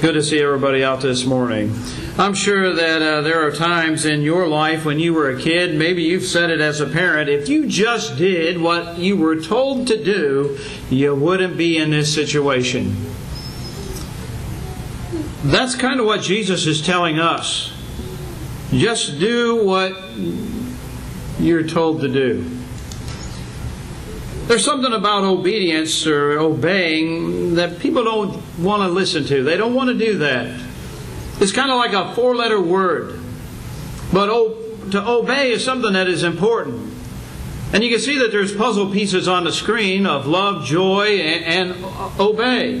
Good to see everybody out this morning. I'm sure that uh, there are times in your life when you were a kid, maybe you've said it as a parent, if you just did what you were told to do, you wouldn't be in this situation. That's kind of what Jesus is telling us. Just do what you're told to do. There's something about obedience or obeying that people don't want to listen to. They don't want to do that. It's kind of like a four letter word. But to obey is something that is important. And you can see that there's puzzle pieces on the screen of love, joy, and, and obey.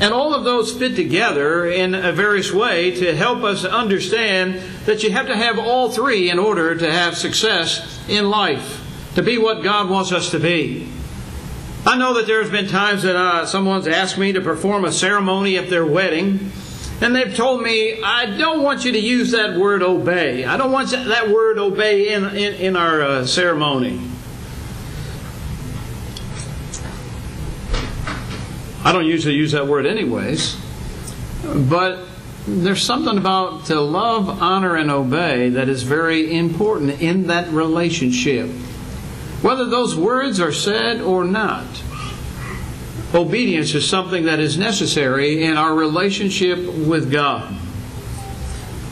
And all of those fit together in a various way to help us understand that you have to have all three in order to have success in life to be what God wants us to be. I know that there's been times that uh, someone's asked me to perform a ceremony at their wedding, and they've told me, I don't want you to use that word obey. I don't want that word obey in, in, in our uh, ceremony. I don't usually use that word anyways, but there's something about to love, honor, and obey that is very important in that relationship whether those words are said or not. Obedience is something that is necessary in our relationship with God.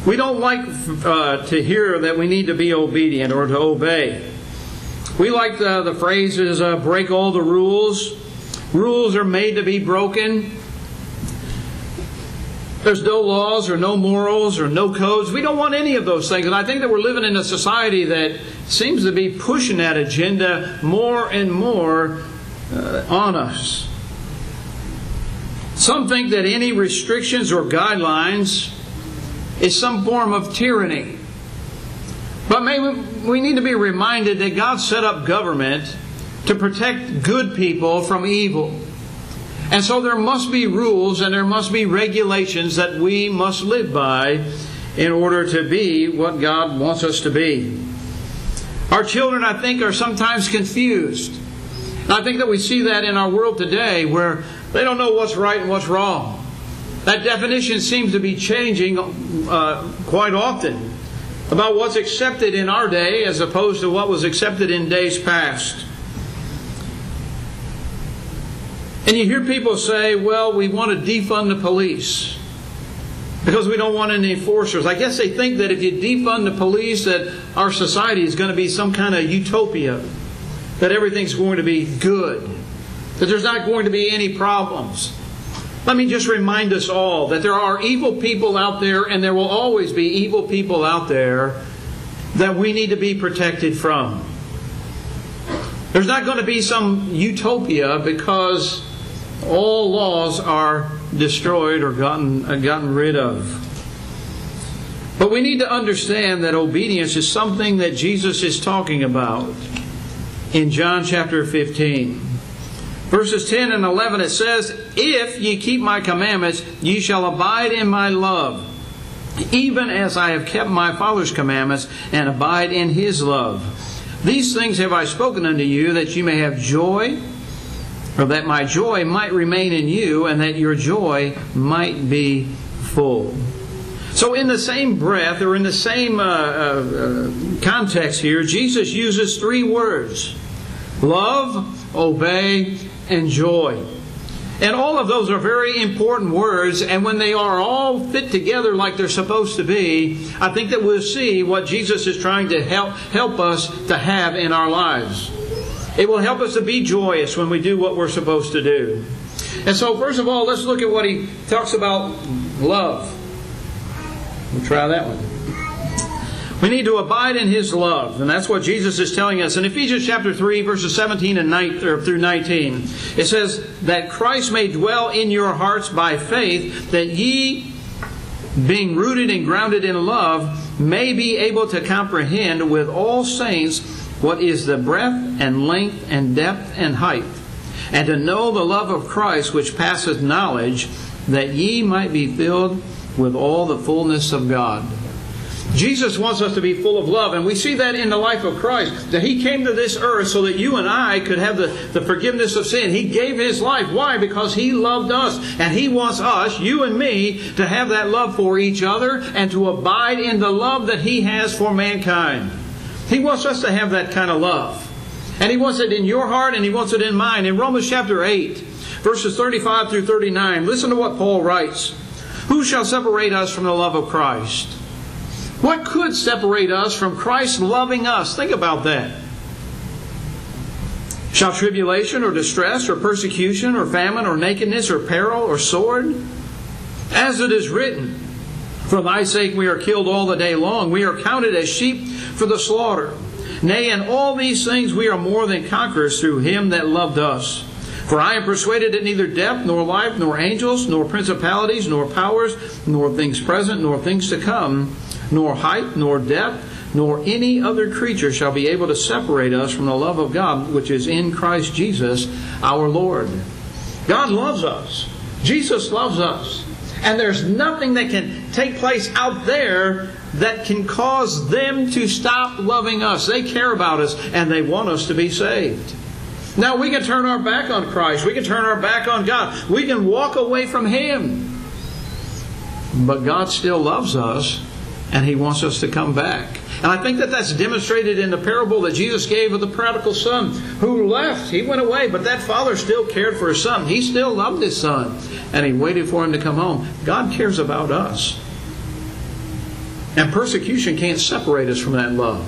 We don't like uh, to hear that we need to be obedient or to obey. We like the, the phrases uh, break all the rules. Rules are made to be broken. There's no laws or no morals or no codes. We don't want any of those things. And I think that we're living in a society that seems to be pushing that agenda more and more uh, on us. Some think that any restrictions or guidelines is some form of tyranny. But maybe we need to be reminded that God set up government to protect good people from evil. And so there must be rules and there must be regulations that we must live by in order to be what God wants us to be. Our children, I think, are sometimes confused. And I think that we see that in our world today where they don't know what's right and what's wrong. That definition seems to be changing uh, quite often about what's accepted in our day as opposed to what was accepted in days past. And you hear people say, well, we want to defund the police because we don't want any enforcers. I guess they think that if you defund the police, that our society is going to be some kind of utopia, that everything's going to be good, that there's not going to be any problems. Let me just remind us all that there are evil people out there, and there will always be evil people out there that we need to be protected from. There's not going to be some utopia because all laws are destroyed or gotten, uh, gotten rid of. But we need to understand that obedience is something that Jesus is talking about in John chapter 15. Verses 10 and 11 it says, If ye keep my commandments, ye shall abide in my love, even as I have kept my Father's commandments and abide in his love. These things have I spoken unto you, that you may have joy or that my joy might remain in you and that your joy might be full. So, in the same breath, or in the same uh, uh, context here, Jesus uses three words love, obey, and joy. And all of those are very important words, and when they are all fit together like they're supposed to be, I think that we'll see what Jesus is trying to help, help us to have in our lives. It will help us to be joyous when we do what we're supposed to do. And so, first of all, let's look at what he talks about love. We'll try that one. We need to abide in His love, and that's what Jesus is telling us in Ephesians chapter three, verses seventeen and 9, through nineteen. It says that Christ may dwell in your hearts by faith, that ye, being rooted and grounded in love, may be able to comprehend with all saints what is the breadth and length and depth and height, and to know the love of Christ which passeth knowledge, that ye might be filled with all the fullness of God. Jesus wants us to be full of love, and we see that in the life of Christ. That He came to this earth so that you and I could have the, the forgiveness of sin. He gave His life. Why? Because He loved us. And He wants us, you and me, to have that love for each other and to abide in the love that He has for mankind. He wants us to have that kind of love. And He wants it in your heart and He wants it in mine. In Romans chapter 8, verses 35 through 39, listen to what Paul writes Who shall separate us from the love of Christ? What could separate us from Christ loving us? Think about that. Shall tribulation or distress or persecution or famine or nakedness or peril or sword? As it is written, For thy sake we are killed all the day long. We are counted as sheep for the slaughter. Nay, in all these things we are more than conquerors through him that loved us. For I am persuaded that neither death, nor life, nor angels, nor principalities, nor powers, nor things present, nor things to come, nor height, nor depth, nor any other creature shall be able to separate us from the love of God which is in Christ Jesus our Lord. God loves us. Jesus loves us. And there's nothing that can take place out there that can cause them to stop loving us. They care about us and they want us to be saved. Now we can turn our back on Christ. We can turn our back on God. We can walk away from Him. But God still loves us and He wants us to come back. And I think that that's demonstrated in the parable that Jesus gave of the prodigal son who left. He went away, but that father still cared for his son. He still loved his son, and he waited for him to come home. God cares about us. And persecution can't separate us from that love.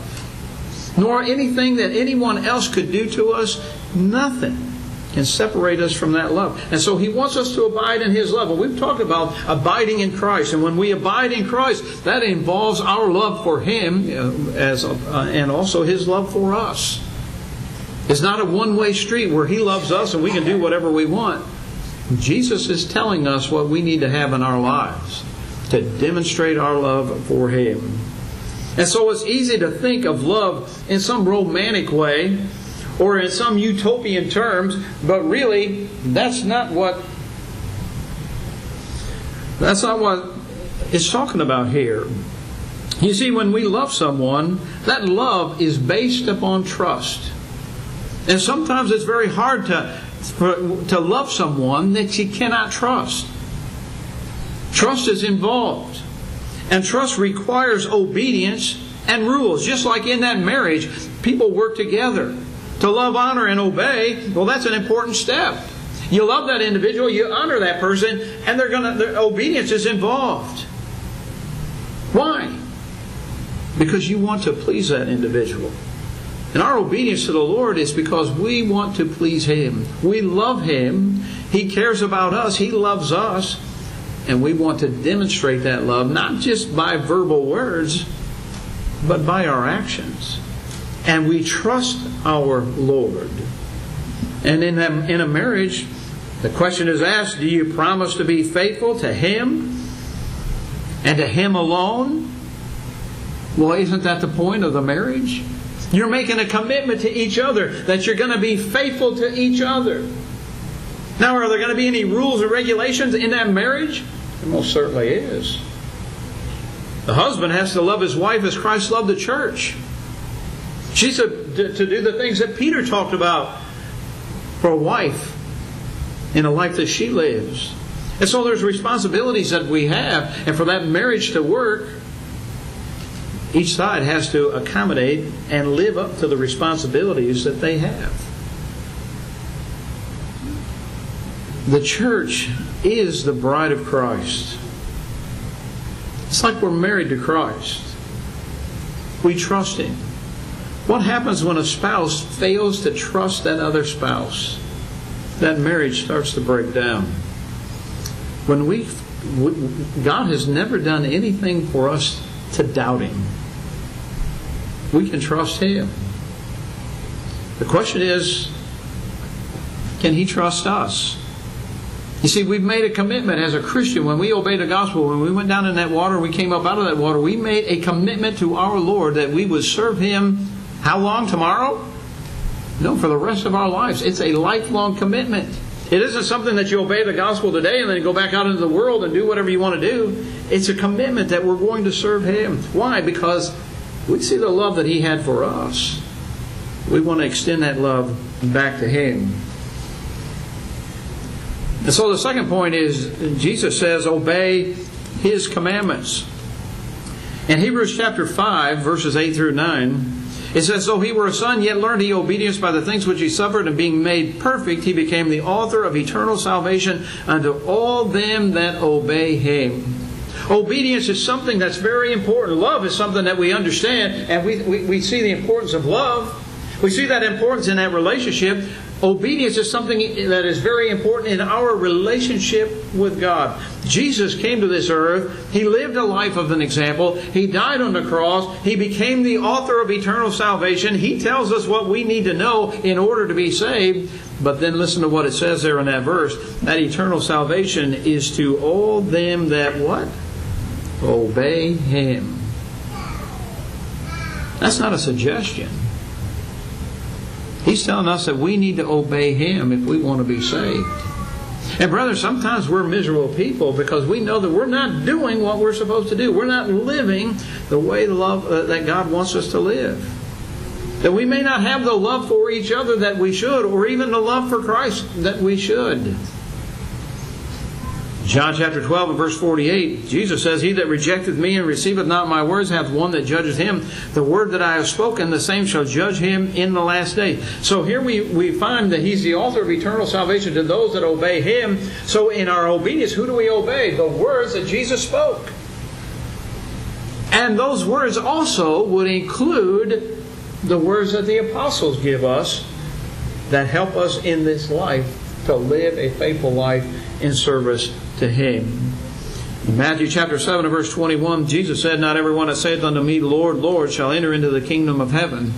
Nor anything that anyone else could do to us, nothing can separate us from that love. And so he wants us to abide in his love. And we've talked about abiding in Christ. And when we abide in Christ, that involves our love for him uh, as uh, and also his love for us. It's not a one-way street where he loves us and we can do whatever we want. Jesus is telling us what we need to have in our lives to demonstrate our love for him. And so it's easy to think of love in some romantic way or in some utopian terms, but really that's not what that's not what it's talking about here. You see, when we love someone, that love is based upon trust. And sometimes it's very hard to, to love someone that you cannot trust. Trust is involved. And trust requires obedience and rules. Just like in that marriage, people work together to love, honor, and obey, well, that's an important step. You love that individual, you honor that person, and they're gonna their obedience is involved. Why? Because you want to please that individual. And our obedience to the Lord is because we want to please Him. We love Him. He cares about us. He loves us. And we want to demonstrate that love, not just by verbal words, but by our actions and we trust our Lord. And in a, in a marriage, the question is asked do you promise to be faithful to Him and to Him alone? Well, isn't that the point of the marriage? You're making a commitment to each other that you're going to be faithful to each other. Now, are there going to be any rules or regulations in that marriage? There most certainly is. The husband has to love his wife as Christ loved the church. She's a, to, to do the things that Peter talked about for a wife in a life that she lives. And so there's responsibilities that we have, and for that marriage to work, each side has to accommodate and live up to the responsibilities that they have. The church is the bride of Christ. It's like we're married to Christ. We trust Him. What happens when a spouse fails to trust that other spouse? That marriage starts to break down. When we, God has never done anything for us to doubt Him. We can trust Him. The question is, can He trust us? You see, we've made a commitment as a Christian when we obeyed the gospel, when we went down in that water, we came up out of that water, we made a commitment to our Lord that we would serve Him how long tomorrow? No, for the rest of our lives. It's a lifelong commitment. It isn't something that you obey the gospel today and then go back out into the world and do whatever you want to do. It's a commitment that we're going to serve Him. Why? Because we see the love that He had for us. We want to extend that love back to Him. And so the second point is Jesus says, obey His commandments. In Hebrews chapter 5, verses 8 through 9, it says, Though he were a son, yet learned he obedience by the things which he suffered, and being made perfect, he became the author of eternal salvation unto all them that obey him. Obedience is something that's very important. Love is something that we understand, and we, we, we see the importance of love. We see that importance in that relationship. Obedience is something that is very important in our relationship with God. Jesus came to this earth. He lived a life of an example. He died on the cross. He became the author of eternal salvation. He tells us what we need to know in order to be saved. But then listen to what it says there in that verse. That eternal salvation is to all them that what? Obey Him. That's not a suggestion. He's telling us that we need to obey Him if we want to be saved. And, brother, sometimes we're miserable people because we know that we're not doing what we're supposed to do. We're not living the way love, uh, that God wants us to live. That we may not have the love for each other that we should, or even the love for Christ that we should. John chapter 12 and verse 48, Jesus says, He that rejecteth me and receiveth not my words hath one that judgeth him. The word that I have spoken, the same shall judge him in the last day. So here we, we find that He's the author of eternal salvation to those that obey Him. So in our obedience, who do we obey? The words that Jesus spoke. And those words also would include the words that the apostles give us that help us in this life to live a faithful life in service to him. In Matthew chapter 7 and verse 21, Jesus said, Not everyone that saith unto me, Lord, Lord, shall enter into the kingdom of heaven,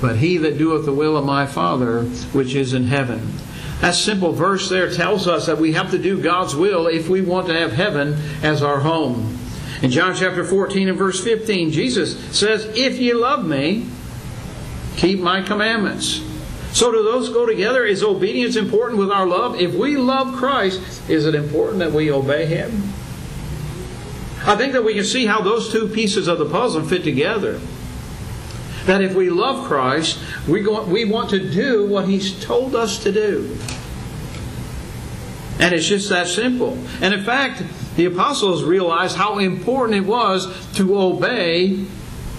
but he that doeth the will of my Father which is in heaven. That simple verse there tells us that we have to do God's will if we want to have heaven as our home. In John chapter 14 and verse 15, Jesus says, If ye love me, keep my commandments. So do those go together? Is obedience important with our love? If we love Christ, is it important that we obey Him? I think that we can see how those two pieces of the puzzle fit together. That if we love Christ, we, go, we want to do what He's told us to do. And it's just that simple. And in fact, the apostles realized how important it was to obey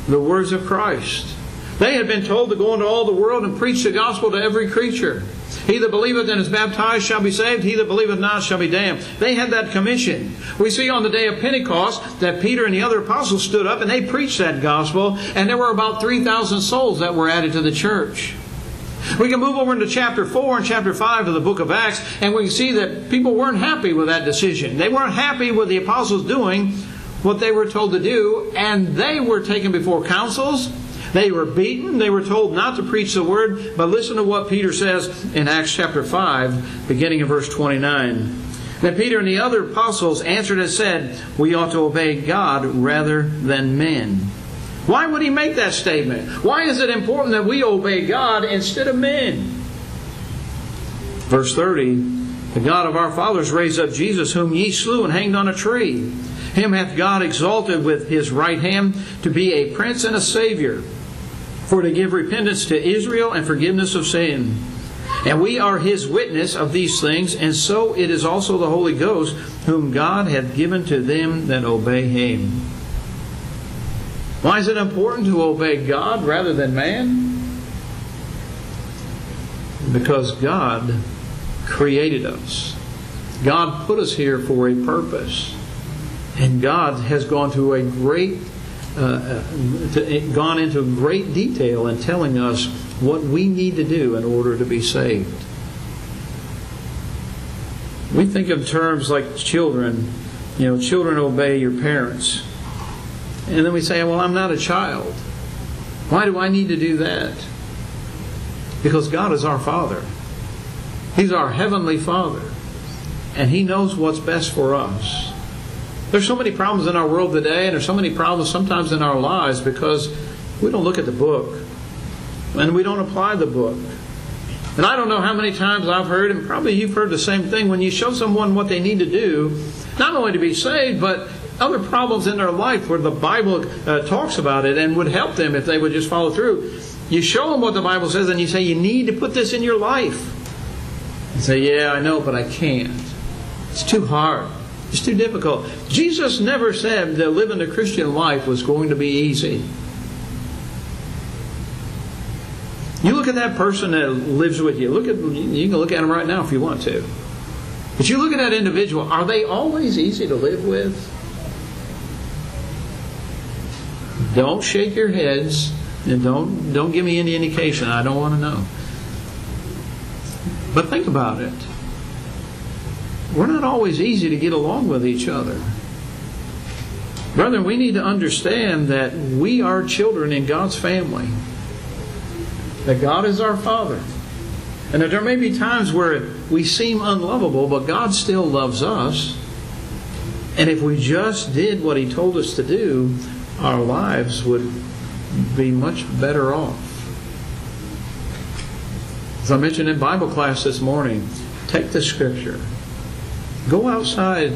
the words of Christ. They had been told to go into all the world and preach the gospel to every creature. He that believeth and is baptized shall be saved. He that believeth not shall be damned. They had that commission. We see on the day of Pentecost that Peter and the other apostles stood up and they preached that gospel, and there were about 3,000 souls that were added to the church. We can move over into chapter 4 and chapter 5 of the book of Acts, and we can see that people weren't happy with that decision. They weren't happy with the apostles doing what they were told to do, and they were taken before councils they were beaten. They were told not to preach the word. But listen to what Peter says in Acts chapter 5, beginning in verse 29. Then Peter and the other apostles answered and said, We ought to obey God rather than men. Why would he make that statement? Why is it important that we obey God instead of men? Verse 30 The God of our fathers raised up Jesus, whom ye slew and hanged on a tree. Him hath God exalted with his right hand to be a prince and a savior for to give repentance to Israel and forgiveness of sin. And we are his witness of these things, and so it is also the Holy Ghost, whom God hath given to them that obey him. Why is it important to obey God rather than man? Because God created us. God put us here for a purpose. And God has gone to a great Uh, to, eh, gone into great detail in telling us what we need to do in order to be saved. We think of terms like children, you know, children obey your parents. And then we say, well, I'm not a child. Why do I need to do that? Because God is our Father. He's our Heavenly Father. And He knows what's best for us. There's so many problems in our world today, and there's so many problems sometimes in our lives because we don't look at the book and we don't apply the book. And I don't know how many times I've heard, and probably you've heard the same thing, when you show someone what they need to do, not only to be saved, but other problems in their life where the Bible uh, talks about it and would help them if they would just follow through. You show them what the Bible says and you say, You need to put this in your life. And say, Yeah, I know, but I can't. It's too hard. It's too difficult. Jesus never said that living a Christian life was going to be easy. You look at that person that lives with you. Look at you can look at them right now if you want to. But you look at that individual, are they always easy to live with? Don't shake your heads and don't don't give me any indication. I don't want to know. But think about it. We're not always easy to get along with each other. Brethren, we need to understand that we are children in God's family. That God is our Father. And that there may be times where we seem unlovable, but God still loves us. And if we just did what He told us to do, our lives would be much better off. As I mentioned in Bible class this morning, take the scripture, go outside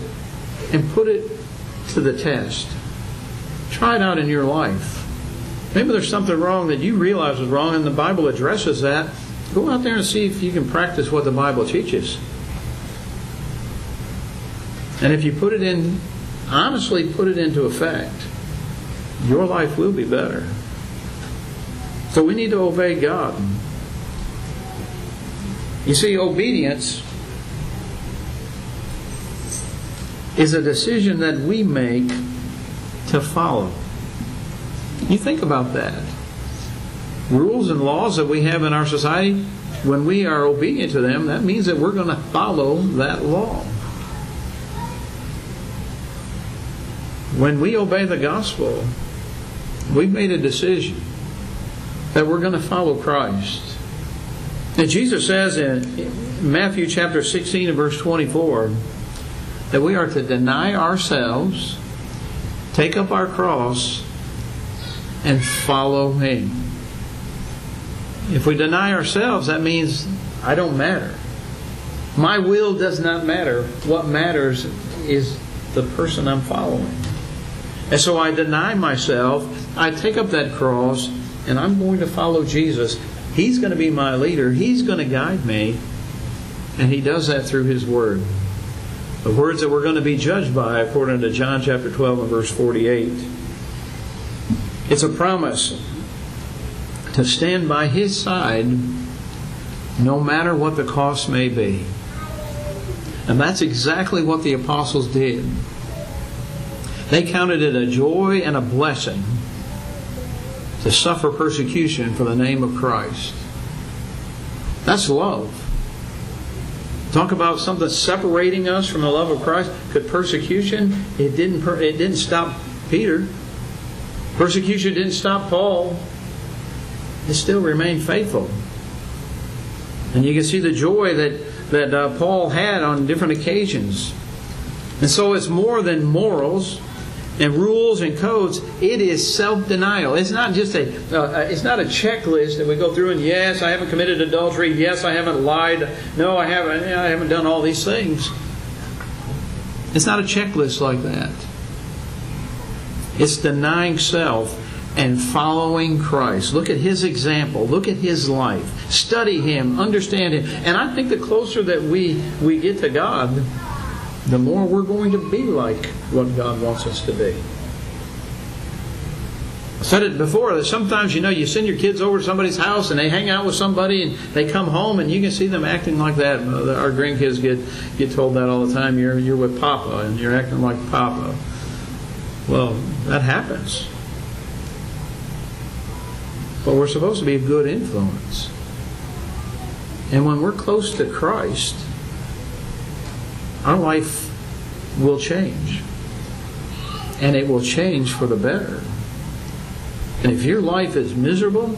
and put it to the test. Try it out in your life. Maybe there's something wrong that you realize is wrong and the Bible addresses that. Go out there and see if you can practice what the Bible teaches. And if you put it in, honestly put it into effect, your life will be better. So we need to obey God. You see, obedience is a decision that we make to follow. You think about that. Rules and laws that we have in our society, when we are obedient to them, that means that we're going to follow that law. When we obey the gospel, we've made a decision that we're going to follow Christ. And Jesus says in Matthew chapter 16 and verse 24 that we are to deny ourselves, take up our cross, and follow Him. If we deny ourselves, that means I don't matter. My will does not matter. What matters is the person I'm following. And so I deny myself, I take up that cross, and I'm going to follow Jesus. He's going to be my leader, He's going to guide me, and He does that through His Word. The words that we're going to be judged by, according to John chapter 12 and verse 48. It's a promise to stand by His side no matter what the cost may be. And that's exactly what the apostles did. They counted it a joy and a blessing to suffer persecution for the name of Christ. That's love. Talk about something separating us from the love of Christ. Could persecution? It didn't. It didn't stop Peter. Persecution didn't stop Paul. It still remained faithful. And you can see the joy that that uh, Paul had on different occasions. And so it's more than morals and rules and codes, it is self-denial. It's not just a uh, it's not a checklist that we go through and yes, I haven't committed adultery, yes, I haven't lied, no, I haven't I haven't done all these things. It's not a checklist like that. It's denying self and following Christ. Look at his example. Look at his life. Study him, understand him. And I think the closer that we we get to God, the more we're going to be like what God wants us to be. I said it before that sometimes you know you send your kids over to somebody's house and they hang out with somebody and they come home and you can see them acting like that. Uh, our grandkids get get told that all the time. You're you're with Papa and you're acting like Papa. Well, that happens. But we're supposed to be a good influence. And when we're close to Christ, our life will change. And it will change for the better. And if your life is miserable,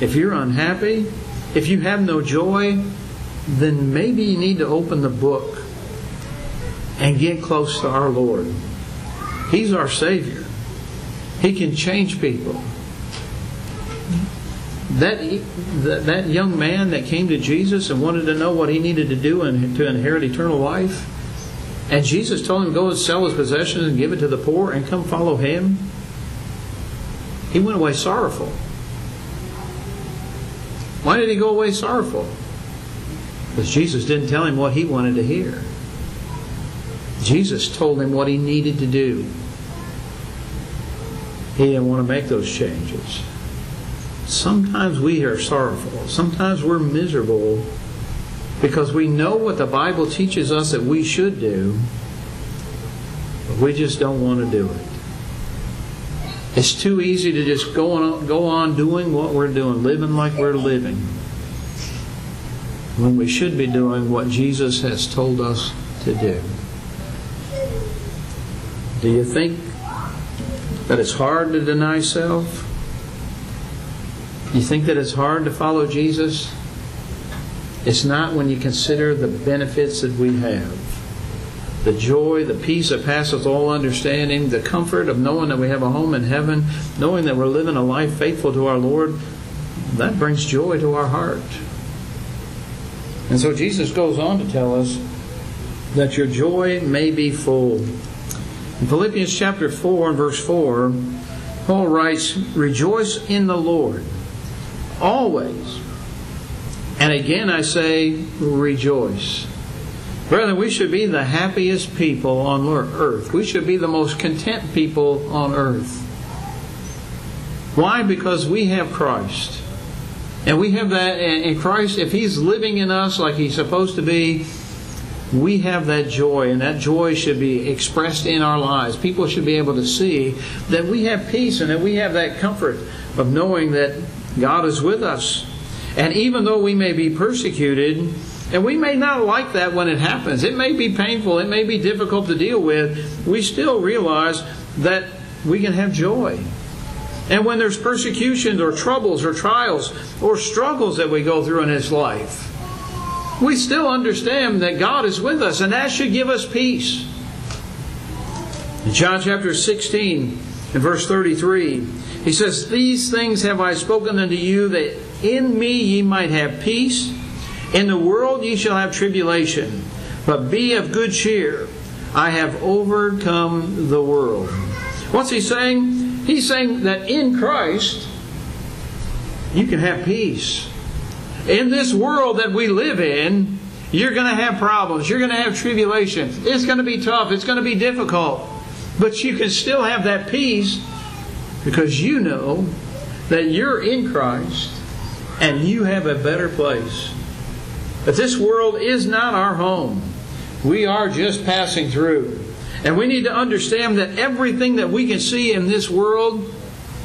if you're unhappy, if you have no joy, then maybe you need to open the book and get close to our Lord. He's our Savior. He can change people. that, that young man that came to Jesus and wanted to know what he needed to do to inherit eternal life, and Jesus told him go and sell his possessions and give it to the poor and come follow him. He went away sorrowful. Why did he go away sorrowful? Because Jesus didn't tell him what he wanted to hear. Jesus told him what he needed to do. He didn't want to make those changes. Sometimes we are sorrowful. Sometimes we're miserable because we know what the Bible teaches us that we should do, but we just don't want to do it. It's too easy to just go on, go on doing what we're doing, living like we're living, when we should be doing what Jesus has told us to do. Do you think that it's hard to deny self? You think that it's hard to follow Jesus? It's not when you consider the benefits that we have the joy, the peace that passeth all understanding, the comfort of knowing that we have a home in heaven, knowing that we're living a life faithful to our Lord, that brings joy to our heart. And so Jesus goes on to tell us that your joy may be full. In Philippians chapter 4 and verse 4, Paul writes, Rejoice in the Lord always. And again I say, rejoice. Brethren, we should be the happiest people on earth. We should be the most content people on earth. Why? Because we have Christ. And we have that in Christ, if He's living in us like He's supposed to be, we have that joy, and that joy should be expressed in our lives. People should be able to see that we have peace and that we have that comfort of knowing that God is with us. And even though we may be persecuted, and we may not like that when it happens, it may be painful, it may be difficult to deal with, we still realize that we can have joy. And when there's persecutions or troubles or trials or struggles that we go through in this life, we still understand that God is with us, and that should give us peace. In John chapter 16 and verse 33, he says, These things have I spoken unto you, that in me ye might have peace. In the world ye shall have tribulation, but be of good cheer. I have overcome the world. What's he saying? He's saying that in Christ you can have peace. In this world that we live in, you're going to have problems. You're going to have tribulation. It's going to be tough. It's going to be difficult. But you can still have that peace because you know that you're in Christ and you have a better place. But this world is not our home. We are just passing through. And we need to understand that everything that we can see in this world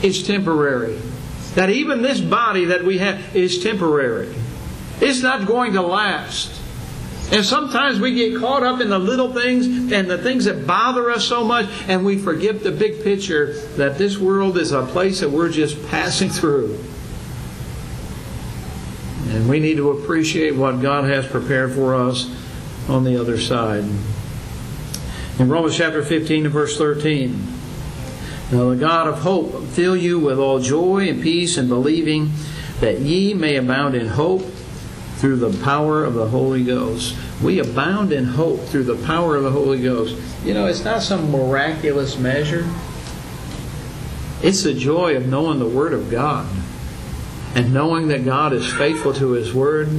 is temporary. That even this body that we have is temporary. It's not going to last. And sometimes we get caught up in the little things and the things that bother us so much, and we forget the big picture that this world is a place that we're just passing through. And we need to appreciate what God has prepared for us on the other side. In Romans chapter 15 and verse 13, Now the God of hope fill you with all joy and peace and believing that ye may abound in hope through the power of the Holy Ghost. We abound in hope through the power of the Holy Ghost. You know, it's not some miraculous measure. It's the joy of knowing the Word of God and knowing that God is faithful to His Word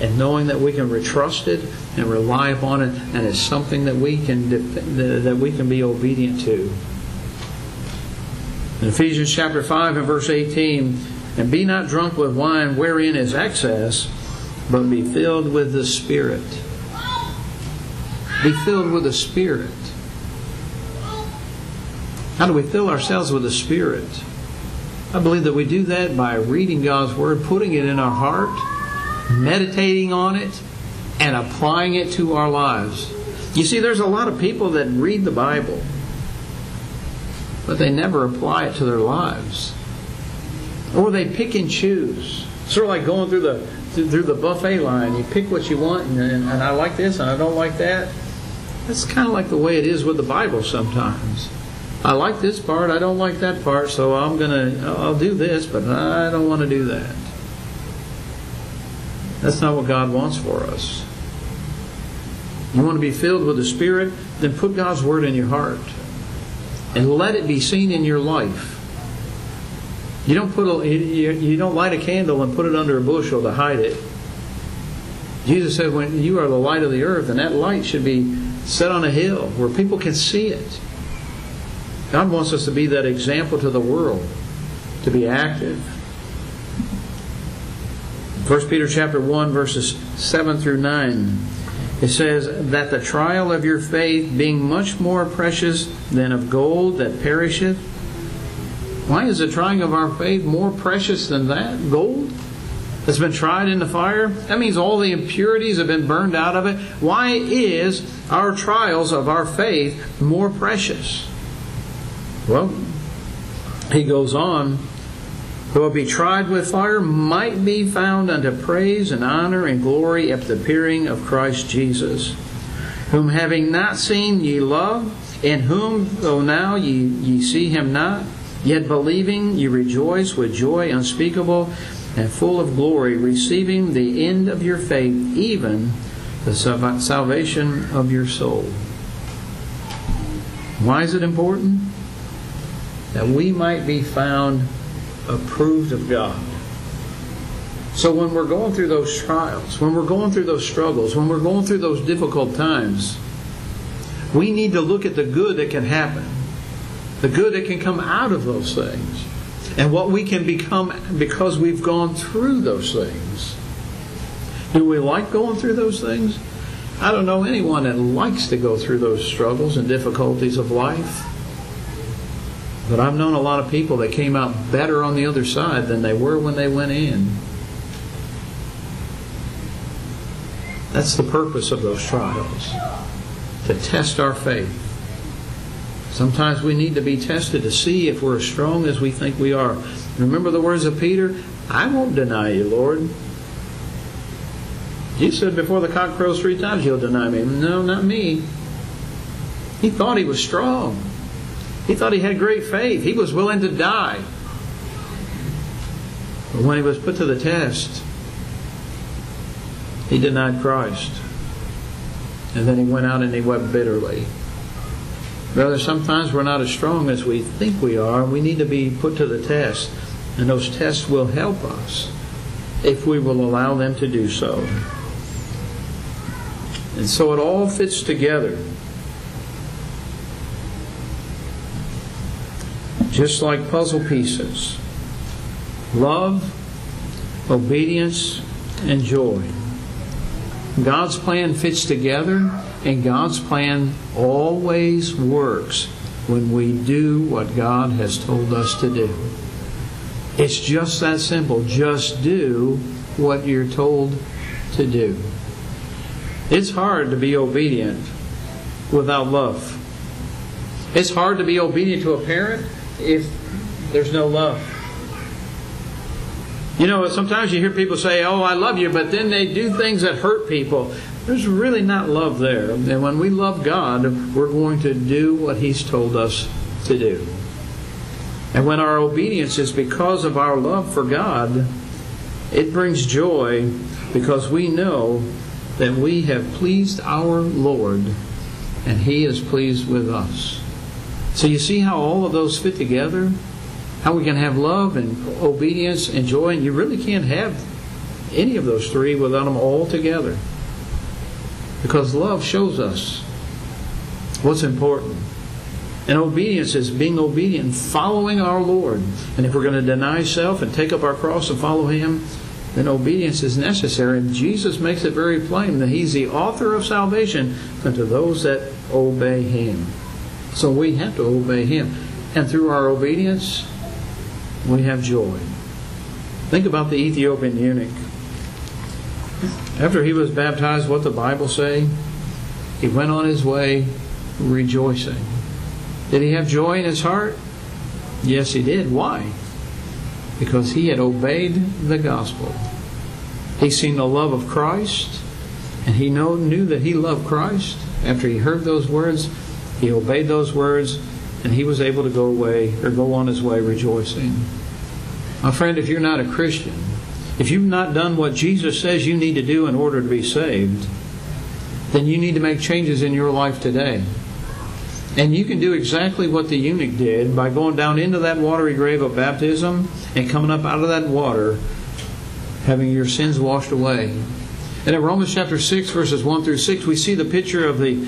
and knowing that we can trust it and rely upon it and it's something that we can that we can be obedient to. In Ephesians chapter 5 and verse 18, and be not drunk with wine wherein is excess, but be filled with the Spirit. Be filled with the Spirit. How do we fill ourselves with the Spirit? I believe that we do that by reading God's Word, putting it in our heart, meditating on it, and applying it to our lives. You see, there's a lot of people that read the Bible, but they never apply it to their lives. Or they pick and choose. Sort of like going through the through the buffet line. You pick what you want, and, and, I like this, and I don't like that. That's kind of like the way it is with the Bible sometimes. I like this part, I don't like that part, so I'm going to, I'll do this, but I don't want to do that. That's not what God wants for us. You want to be filled with the Spirit? Then put God's Word in your heart and let it be seen in your life. You don't put a, you don't light a candle and put it under a bushel to hide it. Jesus said, "When you are the light of the earth, and that light should be set on a hill where people can see it." God wants us to be that example to the world, to be active. 1 Peter chapter 1 verses 7 through 9 it says that the trial of your faith being much more precious than of gold that perisheth. Why is the trying of our faith more precious than that? Gold that's been tried in the fire? That means all the impurities have been burned out of it. Why is our trials of our faith more precious well, he goes on, who will be tried with fire might be found unto praise and honor and glory at the appearing of Christ Jesus, whom having not seen ye love, in whom though now ye, ye see him not, yet believing ye rejoice with joy unspeakable and full of glory, receiving the end of your faith, even the salvation of your soul. Why is it important? That we might be found approved of God. So when we're going through those trials, when we're going through those struggles, when we're going through those difficult times, we need to look at the good that can happen, the good that can come out of those things, and what we can become because we've gone through those things. Do we like going through those things? I don't know anyone that likes to go through those struggles and difficulties of life. But I've known a lot of people that came out better on the other side than they were when they went in. That's the purpose of those trials to test our faith. Sometimes we need to be tested to see if we're as strong as we think we are. Remember the words of Peter? I won't deny you, Lord. You said before the cock crows three times you'll deny me. No, not me. He thought he was strong. He thought he had great faith. He was willing to die. But when he was put to the test, he denied Christ. And then he went out and he wept bitterly. Brother, sometimes we're not as strong as we think we are. We need to be put to the test. And those tests will help us if we will allow them to do so. And so it all fits together. Just like puzzle pieces love, obedience, and joy. God's plan fits together, and God's plan always works when we do what God has told us to do. It's just that simple. Just do what you're told to do. It's hard to be obedient without love. It's hard to be obedient to a parent if there's no love. You know, sometimes you hear people say, Oh, I love you, but then they do things that hurt people. There's really not love there. And when we love God, we're going to do what He's told us to do. And when our obedience is because of our love for God, it brings joy because we know that we have pleased our Lord and He is pleased with us. So you see how all of those fit together? How we can have love and obedience and joy, and you really can't have any of those three without them all together. Because love shows us what's important. And obedience is being obedient, following our Lord. And if we're going to deny self and take up our cross and follow Him, then obedience is necessary. And Jesus makes it very plain that He's the author of salvation unto those that obey Him. So we have to obey Him. And through our obedience, we have joy. Think about the Ethiopian eunuch. After he was baptized, what the Bible say? He went on his way rejoicing. Did he have joy in his heart? Yes, he did. Why? Because he had obeyed the gospel. He seen the love of Christ, and he knew that he loved Christ. After he heard those words, he obeyed those words, and he was able to go away or go on his way rejoicing. My friend, if you're not a Christian, if you've not done what Jesus says you need to do in order to be saved, then you need to make changes in your life today. And you can do exactly what the eunuch did by going down into that watery grave of baptism and coming up out of that water having your sins washed away. And in Romans chapter 6, verses 1 through 6, we see the picture of the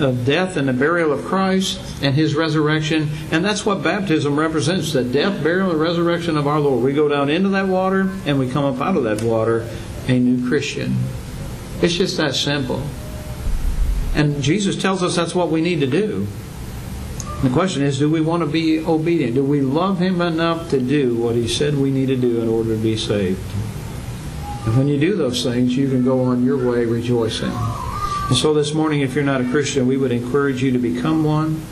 of death and the burial of Christ and his resurrection. And that's what baptism represents the death, burial, and resurrection of our Lord. We go down into that water and we come up out of that water a new Christian. It's just that simple. And Jesus tells us that's what we need to do. The question is do we want to be obedient? Do we love Him enough to do what He said we need to do in order to be saved? And when you do those things, you can go on your way rejoicing. And so this morning, if you're not a Christian, we would encourage you to become one.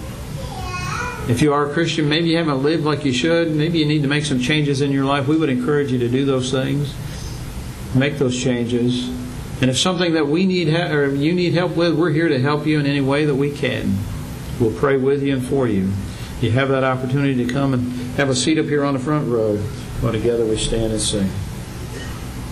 If you are a Christian, maybe you haven't lived like you should, maybe you need to make some changes in your life, we would encourage you to do those things. Make those changes. And if something that we need or you need help with, we're here to help you in any way that we can. We'll pray with you and for you. You have that opportunity to come and have a seat up here on the front row while together we stand and sing.